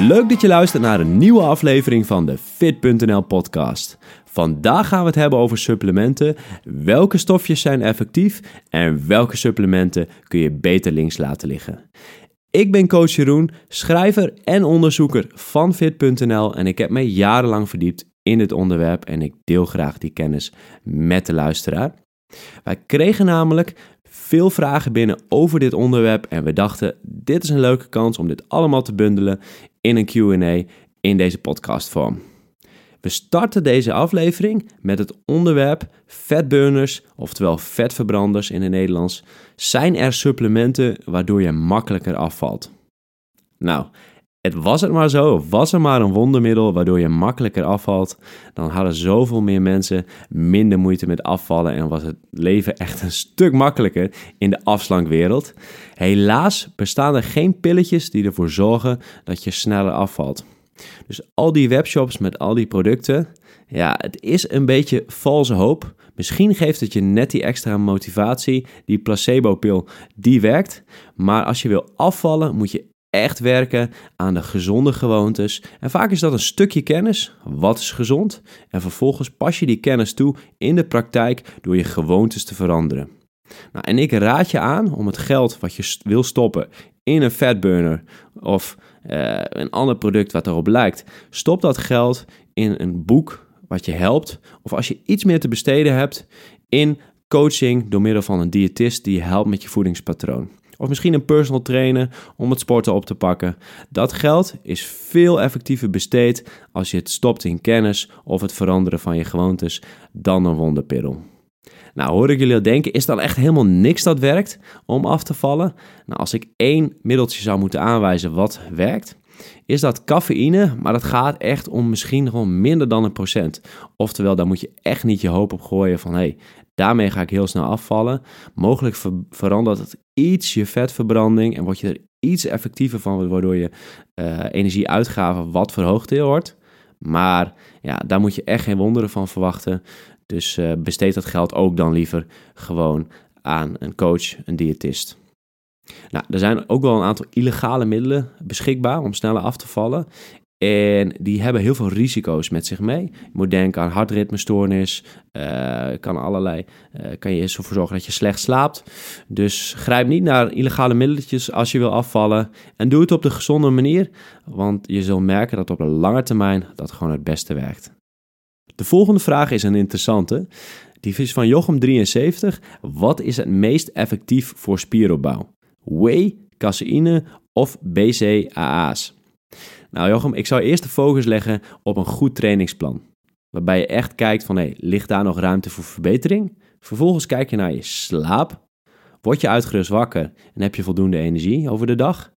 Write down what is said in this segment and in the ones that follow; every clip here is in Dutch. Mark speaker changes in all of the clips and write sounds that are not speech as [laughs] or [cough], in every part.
Speaker 1: Leuk dat je luistert naar een nieuwe aflevering van de Fit.nl podcast. Vandaag gaan we het hebben over supplementen. Welke stofjes zijn effectief en welke supplementen kun je beter links laten liggen? Ik ben coach Jeroen, schrijver en onderzoeker van Fit.nl en ik heb me jarenlang verdiept in dit onderwerp en ik deel graag die kennis met de luisteraar. Wij kregen namelijk veel vragen binnen over dit onderwerp en we dachten dit is een leuke kans om dit allemaal te bundelen in een Q&A in deze podcastvorm. We starten deze aflevering met het onderwerp vetburners, oftewel vetverbranders in het Nederlands. Zijn er supplementen waardoor je makkelijker afvalt? Nou, het was het maar zo, was er maar een wondermiddel waardoor je makkelijker afvalt, dan hadden zoveel meer mensen minder moeite met afvallen en was het leven echt een stuk makkelijker in de afslankwereld. Helaas bestaan er geen pilletjes die ervoor zorgen dat je sneller afvalt. Dus al die webshops met al die producten, ja, het is een beetje valse hoop. Misschien geeft het je net die extra motivatie, die placebo-pil, die werkt. Maar als je wil afvallen, moet je echt werken aan de gezonde gewoontes. En vaak is dat een stukje kennis, wat is gezond, en vervolgens pas je die kennis toe in de praktijk door je gewoontes te veranderen. Nou, en ik raad je aan om het geld wat je wil stoppen in een fatburner of uh, een ander product wat erop lijkt, stop dat geld in een boek wat je helpt. Of als je iets meer te besteden hebt, in coaching door middel van een diëtist die je helpt met je voedingspatroon. Of misschien een personal trainer om het sporten op te pakken. Dat geld is veel effectiever besteed als je het stopt in kennis of het veranderen van je gewoontes dan een wonderpiddel. Nou, hoor ik jullie al denken, is dan echt helemaal niks dat werkt om af te vallen? Nou, als ik één middeltje zou moeten aanwijzen wat werkt, is dat cafeïne, maar dat gaat echt om misschien gewoon minder dan een procent. Oftewel, daar moet je echt niet je hoop op gooien van, hé, hey, daarmee ga ik heel snel afvallen. Mogelijk verandert het iets je vetverbranding en word je er iets effectiever van, waardoor je uh, energieuitgaven wat verhoogd wordt. Maar ja, daar moet je echt geen wonderen van verwachten. Dus uh, besteed dat geld ook dan liever gewoon aan een coach, een diëtist. Nou, er zijn ook wel een aantal illegale middelen beschikbaar om sneller af te vallen. En die hebben heel veel risico's met zich mee. Je moet denken aan hartritmestoornis. Uh, kan allerlei. Uh, kan je ervoor zorgen dat je slecht slaapt. Dus grijp niet naar illegale middeletjes als je wil afvallen. En doe het op de gezonde manier. Want je zult merken dat op de lange termijn dat gewoon het beste werkt. De volgende vraag is een interessante. Die is van Jochem73. Wat is het meest effectief voor spieropbouw? Whey, caseïne of BCAA's? Nou Jochem, ik zou eerst de focus leggen op een goed trainingsplan. Waarbij je echt kijkt van, hey, ligt daar nog ruimte voor verbetering? Vervolgens kijk je naar je slaap. Word je uitgerust wakker en heb je voldoende energie over de dag?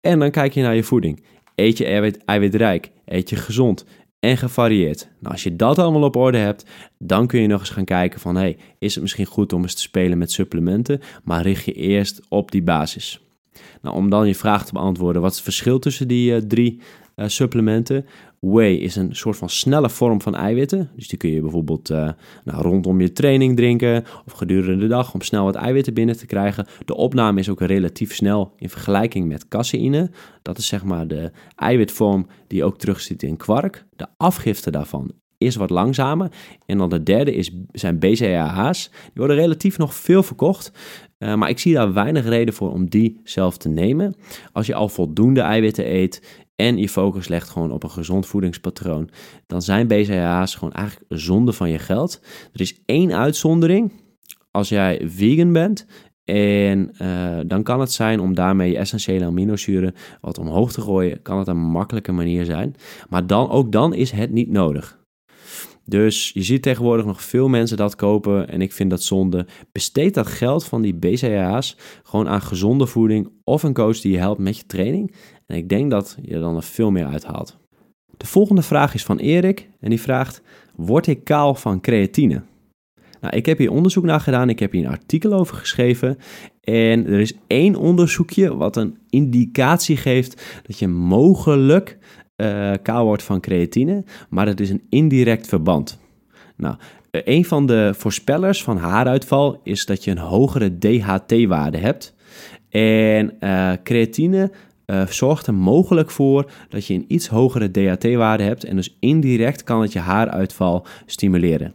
Speaker 1: En dan kijk je naar je voeding. Eet je eiwit, eiwitrijk? Eet je gezond? en gevarieerd. Nou, als je dat allemaal op orde hebt, dan kun je nog eens gaan kijken van... hey, is het misschien goed om eens te spelen met supplementen? Maar richt je eerst op die basis. Nou, om dan je vraag te beantwoorden, wat is het verschil tussen die uh, drie uh, supplementen? Whey is een soort van snelle vorm van eiwitten. Dus die kun je bijvoorbeeld uh, nou, rondom je training drinken of gedurende de dag om snel wat eiwitten binnen te krijgen. De opname is ook relatief snel in vergelijking met caseïne. Dat is zeg maar de eiwitvorm die ook terugziet in kwark. De afgifte daarvan is wat langzamer. En dan de derde is, zijn BCAA's. Die worden relatief nog veel verkocht. Uh, maar ik zie daar weinig reden voor om die zelf te nemen. Als je al voldoende eiwitten eet en je focus legt gewoon op een gezond voedingspatroon, dan zijn BCAA's gewoon eigenlijk zonde van je geld. Er is één uitzondering. Als jij vegan bent en uh, dan kan het zijn om daarmee je essentiële aminozuren wat omhoog te gooien, kan het een makkelijke manier zijn. Maar dan, ook dan is het niet nodig. Dus je ziet tegenwoordig nog veel mensen dat kopen en ik vind dat zonde. Besteed dat geld van die BCAA's gewoon aan gezonde voeding of een coach die je helpt met je training. En ik denk dat je dan er veel meer uithaalt. De volgende vraag is van Erik en die vraagt: Word ik kaal van creatine? Nou, ik heb hier onderzoek naar gedaan, ik heb hier een artikel over geschreven. En er is één onderzoekje wat een indicatie geeft dat je mogelijk uh, kaal wordt van creatine, maar het is een indirect verband. Nou, eh, een van de voorspellers van haaruitval is dat je een hogere DHT-waarde hebt. En uh, creatine zorgt er mogelijk voor dat je een iets hogere DHT-waarde hebt en dus indirect kan het je haaruitval stimuleren.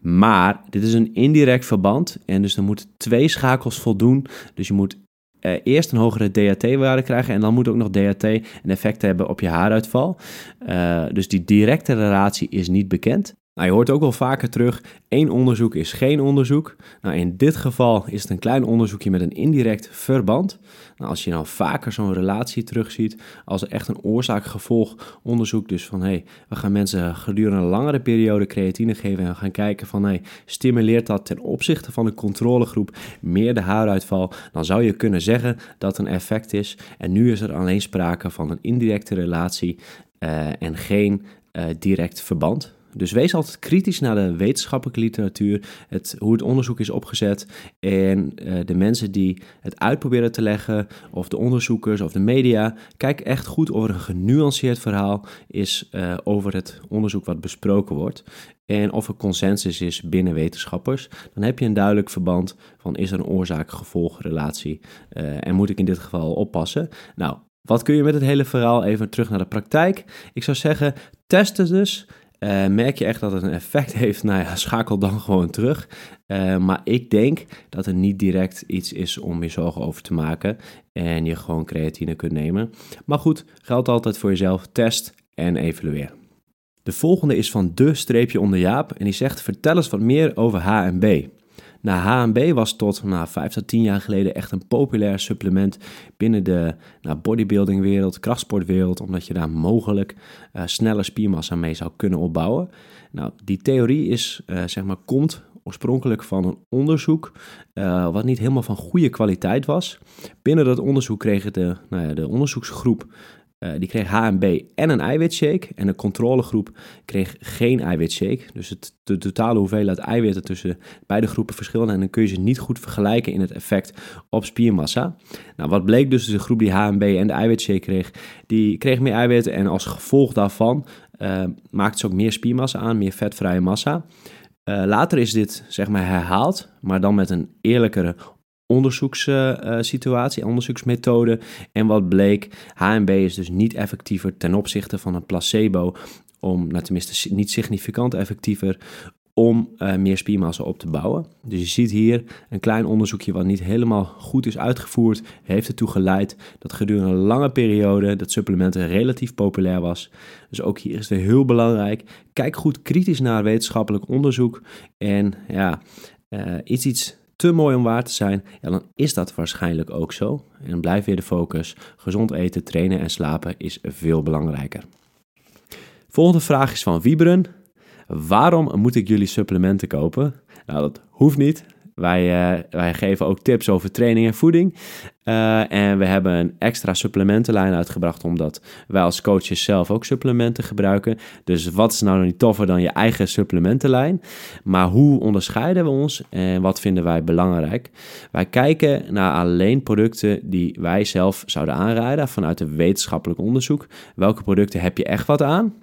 Speaker 1: Maar dit is een indirect verband en dus er moeten twee schakels voldoen. Dus je moet uh, eerst een hogere DHT-waarde krijgen en dan moet ook nog DHT een effect hebben op je haaruitval. Uh, dus die directe relatie is niet bekend. Nou, je hoort ook wel vaker terug, één onderzoek is geen onderzoek. Nou, in dit geval is het een klein onderzoekje met een indirect verband. Nou, als je nou vaker zo'n relatie terugziet, als echt een oorzaak-gevolg onderzoek, dus van hey, we gaan mensen gedurende een langere periode creatine geven en we gaan kijken van hey, stimuleert dat ten opzichte van de controlegroep meer de haaruitval, dan zou je kunnen zeggen dat een effect is. En nu is er alleen sprake van een indirecte relatie uh, en geen uh, direct verband. Dus wees altijd kritisch naar de wetenschappelijke literatuur, het, hoe het onderzoek is opgezet en uh, de mensen die het uitproberen te leggen, of de onderzoekers of de media. Kijk echt goed of er een genuanceerd verhaal is uh, over het onderzoek wat besproken wordt. En of er consensus is binnen wetenschappers, dan heb je een duidelijk verband van is er een oorzaak-gevolgrelatie uh, en moet ik in dit geval oppassen. Nou, wat kun je met het hele verhaal even terug naar de praktijk? Ik zou zeggen, test het dus. Uh, merk je echt dat het een effect [laughs] heeft, nou ja, schakel dan gewoon terug. Uh, maar ik denk dat er niet direct iets is om je zorgen over te maken en je gewoon creatine kunt nemen. Maar goed, geldt altijd voor jezelf, test en evalueer. De volgende is van de streepje onder Jaap en die zegt vertel eens wat meer over HMB. Nou, HMB was tot nou, 5 tot 10 jaar geleden echt een populair supplement binnen de nou, bodybuildingwereld, krachtsportwereld, omdat je daar mogelijk uh, snelle spiermassa mee zou kunnen opbouwen. Nou, die theorie is, uh, zeg maar, komt oorspronkelijk van een onderzoek uh, wat niet helemaal van goede kwaliteit was. Binnen dat onderzoek kregen de, nou ja, de onderzoeksgroep uh, die kreeg HMB en een eiwitshake. En de controlegroep kreeg geen eiwitshake. Dus het, de totale hoeveelheid eiwitten tussen beide groepen verschillen. En dan kun je ze niet goed vergelijken in het effect op spiermassa. Nou, wat bleek dus de groep die HMB en de eiwitshake kreeg, die kreeg meer eiwitten. En als gevolg daarvan uh, maakte ze ook meer spiermassa aan, meer vetvrije massa. Uh, later is dit zeg maar herhaald, maar dan met een eerlijkere onderzoekssituatie, uh, onderzoeksmethode. En wat bleek, HMB is dus niet effectiever ten opzichte van een placebo, om, nou tenminste niet significant effectiever, om uh, meer spiermassa op te bouwen. Dus je ziet hier een klein onderzoekje wat niet helemaal goed is uitgevoerd, heeft ertoe geleid dat gedurende een lange periode dat supplementen relatief populair was. Dus ook hier is het heel belangrijk, kijk goed kritisch naar wetenschappelijk onderzoek en ja, uh, iets iets te mooi om waar te zijn, ja, dan is dat waarschijnlijk ook zo. En dan blijft weer de focus. Gezond eten, trainen en slapen is veel belangrijker. Volgende vraag is van Wieberen. Waarom moet ik jullie supplementen kopen? Nou, dat hoeft niet. Wij, uh, wij geven ook tips over training en voeding. Uh, en we hebben een extra supplementenlijn uitgebracht, omdat wij als coaches zelf ook supplementen gebruiken. Dus wat is nou niet toffer dan je eigen supplementenlijn? Maar hoe onderscheiden we ons en wat vinden wij belangrijk? Wij kijken naar alleen producten die wij zelf zouden aanraden vanuit een wetenschappelijk onderzoek. Welke producten heb je echt wat aan?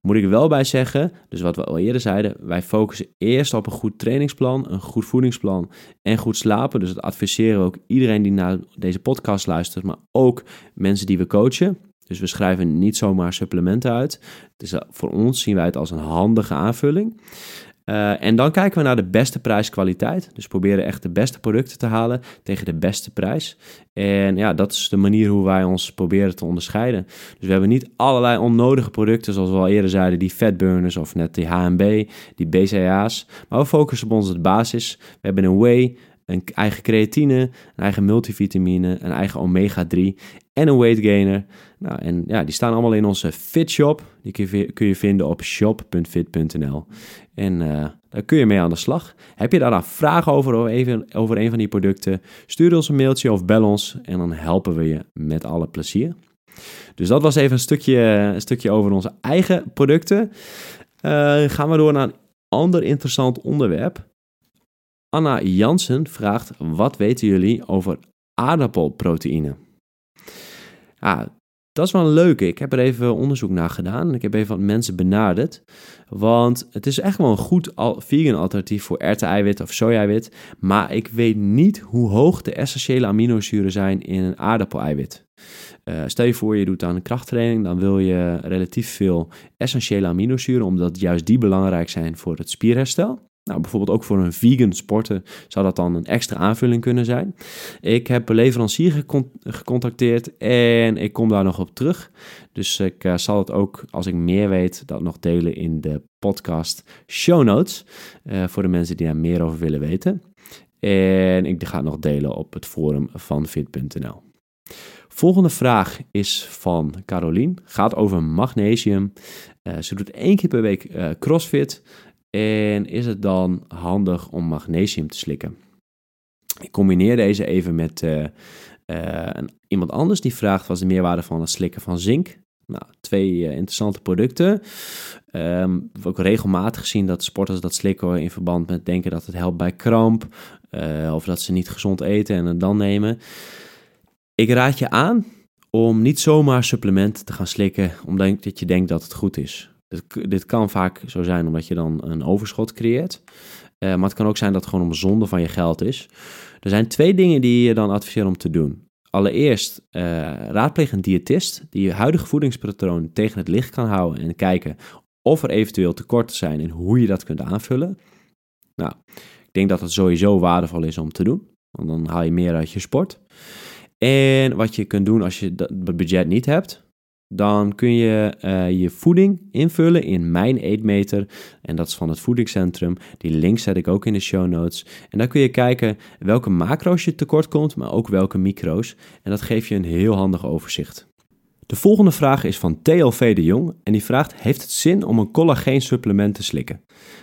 Speaker 1: Moet ik wel bij zeggen, dus wat we al eerder zeiden, wij focussen eerst op een goed trainingsplan, een goed voedingsplan en goed slapen. Dus dat adviseren we ook iedereen die naar deze podcast luistert, maar ook mensen die we coachen. Dus we schrijven niet zomaar supplementen uit. Dus voor ons zien wij het als een handige aanvulling. Uh, en dan kijken we naar de beste prijs-kwaliteit. Dus proberen echt de beste producten te halen tegen de beste prijs. En ja, dat is de manier hoe wij ons proberen te onderscheiden. Dus we hebben niet allerlei onnodige producten, zoals we al eerder zeiden, die fatburners of net die HMB, die BCA's. Maar we focussen op onze basis. We hebben een whey, een eigen creatine, een eigen multivitamine, een eigen omega-3 en een weight gainer. Nou, en ja, die staan allemaal in onze Fit Shop. Die kun je, kun je vinden op shop.fit.nl. En uh, daar kun je mee aan de slag. Heb je daar dan vragen over, over, even, over een van die producten? Stuur ons een mailtje of bel ons en dan helpen we je met alle plezier. Dus dat was even een stukje, een stukje over onze eigen producten. Uh, gaan we door naar een ander interessant onderwerp. Anna Jansen vraagt: Wat weten jullie over aardappelproteïne? Dat is wel een leuke. Ik heb er even onderzoek naar gedaan. Ik heb even wat mensen benaderd. Want het is echt wel een goed vegan alternatief voor erwten-eiwit of soja-eiwit. Maar ik weet niet hoe hoog de essentiële aminozuren zijn in een aardappeleiwit. Uh, stel je voor, je doet aan een krachttraining, dan wil je relatief veel essentiële aminozuren, omdat juist die belangrijk zijn voor het spierherstel. Nou, bijvoorbeeld ook voor een vegan sporter zou dat dan een extra aanvulling kunnen zijn. Ik heb een leverancier gecontacteerd en ik kom daar nog op terug. Dus ik uh, zal het ook, als ik meer weet, dat nog delen in de podcast show notes. Uh, voor de mensen die daar meer over willen weten. En ik ga het nog delen op het forum van fit.nl. Volgende vraag is van Carolien. Gaat over magnesium. Uh, ze doet één keer per week crossfit. En is het dan handig om magnesium te slikken? Ik combineer deze even met uh, uh, iemand anders die vraagt wat de meerwaarde van het slikken van zink. Nou, twee uh, interessante producten. Um, we hebben ook regelmatig gezien dat sporters dat slikken in verband met denken dat het helpt bij kramp. of dat ze niet gezond eten en het dan nemen. Ik raad je aan om niet zomaar supplementen te gaan slikken omdat je denkt dat het goed is. Dit, dit kan vaak zo zijn omdat je dan een overschot creëert. Uh, maar het kan ook zijn dat het gewoon om zonde van je geld is. Er zijn twee dingen die je dan adviseer om te doen. Allereerst uh, raadpleeg een diëtist die je huidige voedingspatroon tegen het licht kan houden en kijken of er eventueel tekorten zijn en hoe je dat kunt aanvullen. Nou, ik denk dat het sowieso waardevol is om te doen, want dan haal je meer uit je sport. En wat je kunt doen als je dat budget niet hebt, dan kun je uh, je voeding invullen in Mijn Eetmeter. En dat is van het voedingscentrum. Die link zet ik ook in de show notes. En dan kun je kijken welke macro's je tekort komt, maar ook welke micro's. En dat geeft je een heel handig overzicht. De volgende vraag is van TLV de Jong en die vraagt: Heeft het zin om een collageensupplement te slikken?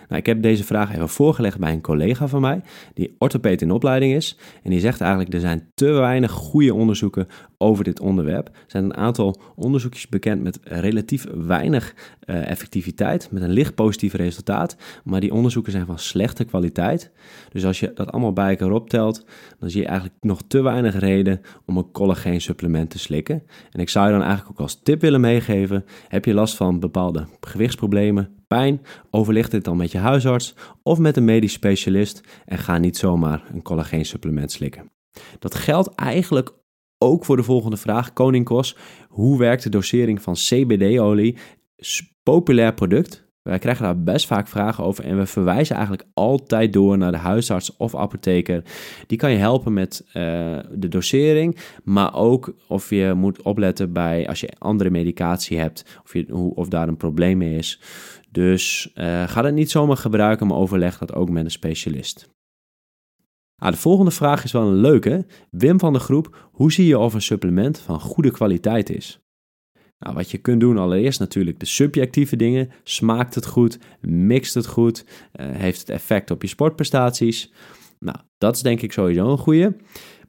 Speaker 1: Nou, ik heb deze vraag even voorgelegd bij een collega van mij, die orthopeet in opleiding is. En die zegt eigenlijk: er zijn te weinig goede onderzoeken over dit onderwerp. Er zijn een aantal onderzoekjes bekend met relatief weinig uh, effectiviteit, met een licht positief resultaat. Maar die onderzoeken zijn van slechte kwaliteit. Dus als je dat allemaal bij elkaar optelt, dan zie je eigenlijk nog te weinig reden om een collageensupplement te slikken. En ik zou je dan eigenlijk ook als tip willen meegeven: heb je last van bepaalde gewichtsproblemen, pijn, overleg dit dan met je huisarts of met een medisch specialist en ga niet zomaar een collageensupplement slikken. Dat geldt eigenlijk ook voor de volgende vraag, Koning Kos. Hoe werkt de dosering van CBD-olie? Populair product. Wij krijgen daar best vaak vragen over en we verwijzen eigenlijk altijd door naar de huisarts of apotheker. Die kan je helpen met uh, de dosering, maar ook of je moet opletten bij als je andere medicatie hebt, of, je, of daar een probleem mee is. Dus uh, ga dat niet zomaar gebruiken, maar overleg dat ook met een specialist. Ah, de volgende vraag is wel een leuke. Wim van de groep, hoe zie je of een supplement van goede kwaliteit is? Nou, wat je kunt doen allereerst natuurlijk de subjectieve dingen. Smaakt het goed? Mixt het goed? Uh, heeft het effect op je sportprestaties? Nou, dat is denk ik sowieso een goede.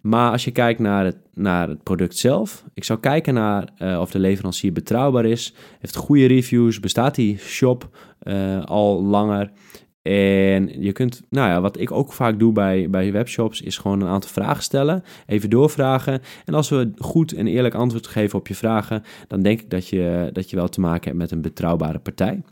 Speaker 1: Maar als je kijkt naar het, naar het product zelf, ik zou kijken naar uh, of de leverancier betrouwbaar is, heeft goede reviews, bestaat die shop uh, al langer. En je kunt, nou ja, wat ik ook vaak doe bij, bij webshops, is gewoon een aantal vragen stellen, even doorvragen. En als we goed en eerlijk antwoord geven op je vragen, dan denk ik dat je, dat je wel te maken hebt met een betrouwbare partij.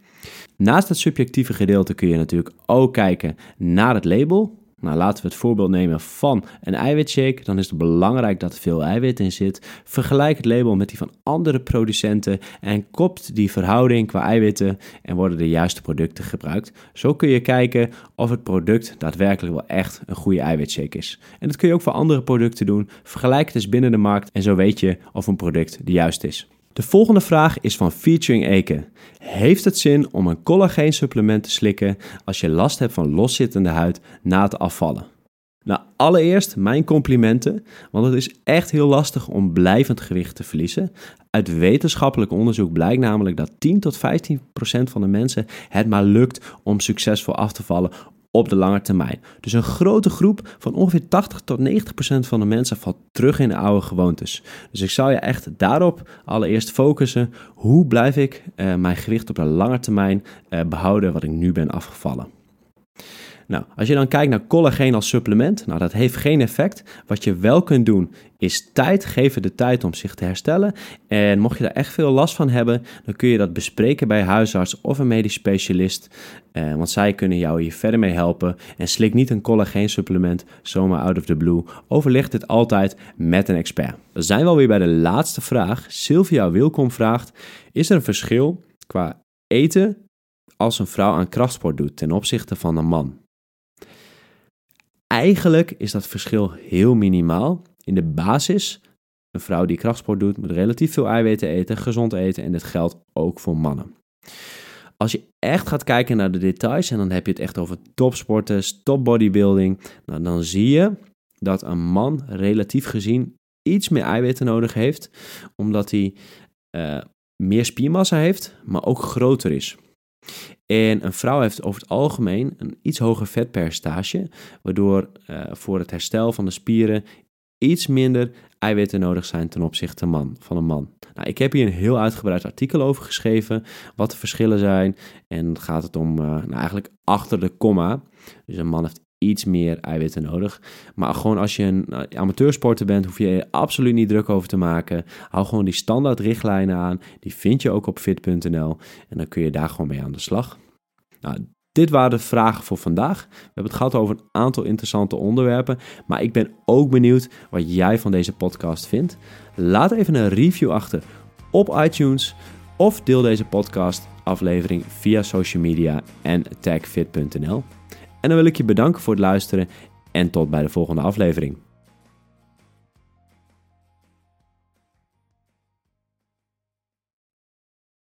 Speaker 1: Naast het subjectieve gedeelte kun je natuurlijk ook kijken naar het label. Nou, laten we het voorbeeld nemen van een eiwitshake. Dan is het belangrijk dat er veel eiwit in zit. Vergelijk het label met die van andere producenten en kopt die verhouding qua eiwitten en worden de juiste producten gebruikt. Zo kun je kijken of het product daadwerkelijk wel echt een goede eiwitshake is. En dat kun je ook voor andere producten doen. Vergelijk het eens binnen de markt en zo weet je of een product de juiste is. De volgende vraag is van Featuring Eke. Heeft het zin om een collageensupplement te slikken als je last hebt van loszittende huid na het afvallen? Nou, allereerst mijn complimenten, want het is echt heel lastig om blijvend gewicht te verliezen. Uit wetenschappelijk onderzoek blijkt namelijk dat 10 tot 15 procent van de mensen het maar lukt om succesvol af te vallen op de lange termijn. Dus een grote groep van ongeveer 80 tot 90 procent van de mensen valt terug in de oude gewoontes. Dus ik zou je echt daarop allereerst focussen. Hoe blijf ik uh, mijn gewicht op de lange termijn uh, behouden wat ik nu ben afgevallen? Nou, als je dan kijkt naar collageen als supplement, nou dat heeft geen effect. Wat je wel kunt doen is tijd geven de tijd om zich te herstellen. En mocht je daar echt veel last van hebben, dan kun je dat bespreken bij een huisarts of een medisch specialist. Eh, want zij kunnen jou hier verder mee helpen. En slik niet een collageensupplement zomaar out of the blue. Overleg dit altijd met een expert. We zijn wel weer bij de laatste vraag. Sylvia Wilkom vraagt: Is er een verschil qua eten als een vrouw aan krachtsport doet ten opzichte van een man? Eigenlijk is dat verschil heel minimaal. In de basis, een vrouw die krachtsport doet, moet relatief veel eiwitten eten, gezond eten en dit geldt ook voor mannen. Als je echt gaat kijken naar de details, en dan heb je het echt over topsporters, top bodybuilding, nou, dan zie je dat een man relatief gezien iets meer eiwitten nodig heeft, omdat hij uh, meer spiermassa heeft, maar ook groter is. En een vrouw heeft over het algemeen een iets hoger vetpercentage, waardoor uh, voor het herstel van de spieren iets minder eiwitten nodig zijn ten opzichte man, van een man. Nou, ik heb hier een heel uitgebreid artikel over geschreven, wat de verschillen zijn. En gaat het om, uh, nou eigenlijk achter de komma. Dus een man heeft iets meer eiwitten nodig. Maar gewoon als je een uh, amateursporter bent, hoef je je absoluut niet druk over te maken. Hou gewoon die standaard richtlijnen aan. Die vind je ook op fit.nl. En dan kun je daar gewoon mee aan de slag. Nou, dit waren de vragen voor vandaag. We hebben het gehad over een aantal interessante onderwerpen. Maar ik ben ook benieuwd wat jij van deze podcast vindt. Laat even een review achter op iTunes. Of deel deze podcast aflevering via social media en tagfit.nl. En dan wil ik je bedanken voor het luisteren en tot bij de volgende aflevering.